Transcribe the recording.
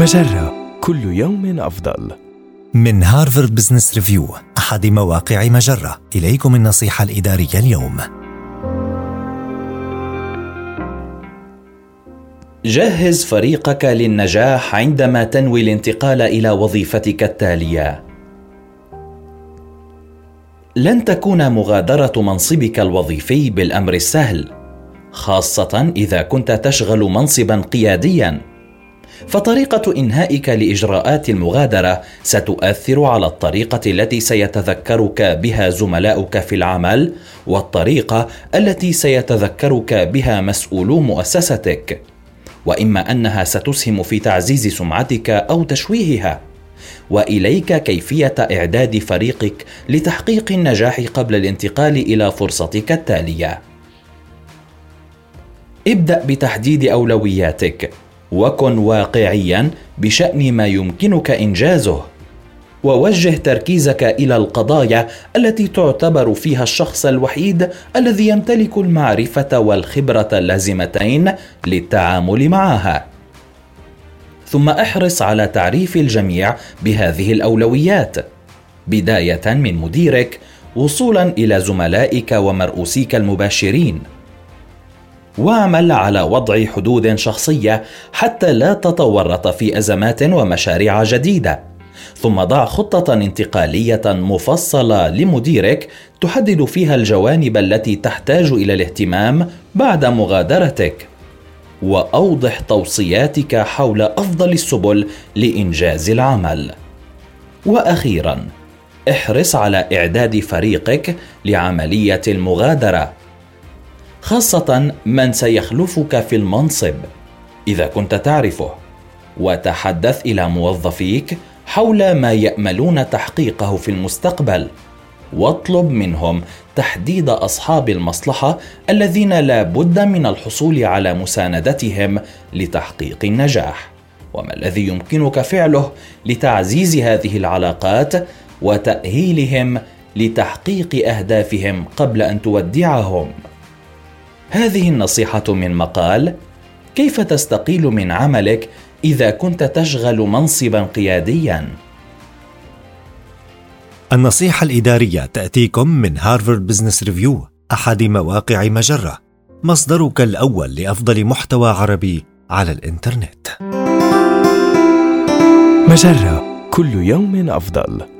مجرة كل يوم أفضل. من هارفارد بزنس ريفيو أحد مواقع مجرة. إليكم النصيحة الإدارية اليوم. جهز فريقك للنجاح عندما تنوي الانتقال إلى وظيفتك التالية. لن تكون مغادرة منصبك الوظيفي بالأمر السهل خاصة إذا كنت تشغل منصبا قياديا. فطريقة إنهائك لإجراءات المغادرة ستؤثر على الطريقة التي سيتذكرك بها زملاؤك في العمل والطريقة التي سيتذكرك بها مسؤولو مؤسستك. وإما أنها ستسهم في تعزيز سمعتك أو تشويهها. وإليك كيفية إعداد فريقك لتحقيق النجاح قبل الانتقال إلى فرصتك التالية. ابدأ بتحديد أولوياتك. وكن واقعيا بشأن ما يمكنك إنجازه. ووجه تركيزك إلى القضايا التي تعتبر فيها الشخص الوحيد الذي يمتلك المعرفة والخبرة اللازمتين للتعامل معها. ثم أحرص على تعريف الجميع بهذه الأولويات. بداية من مديرك وصولا إلى زملائك ومرؤوسيك المباشرين. واعمل على وضع حدود شخصية حتى لا تتورط في أزمات ومشاريع جديدة. ثم ضع خطة انتقالية مفصلة لمديرك تحدد فيها الجوانب التي تحتاج إلى الاهتمام بعد مغادرتك. وأوضح توصياتك حول أفضل السبل لإنجاز العمل. وأخيرا احرص على إعداد فريقك لعملية المغادرة. خاصة من سيخلفك في المنصب إذا كنت تعرفه. وتحدث إلى موظفيك حول ما يأملون تحقيقه في المستقبل. واطلب منهم تحديد أصحاب المصلحة الذين لا بد من الحصول على مساندتهم لتحقيق النجاح. وما الذي يمكنك فعله لتعزيز هذه العلاقات وتأهيلهم لتحقيق أهدافهم قبل أن تودعهم؟ هذه النصيحة من مقال كيف تستقيل من عملك إذا كنت تشغل منصبا قياديا؟ النصيحة الإدارية تأتيكم من هارفارد بزنس ريفيو أحد مواقع مجرة. مصدرك الأول لأفضل محتوى عربي على الإنترنت. مجرة كل يوم أفضل.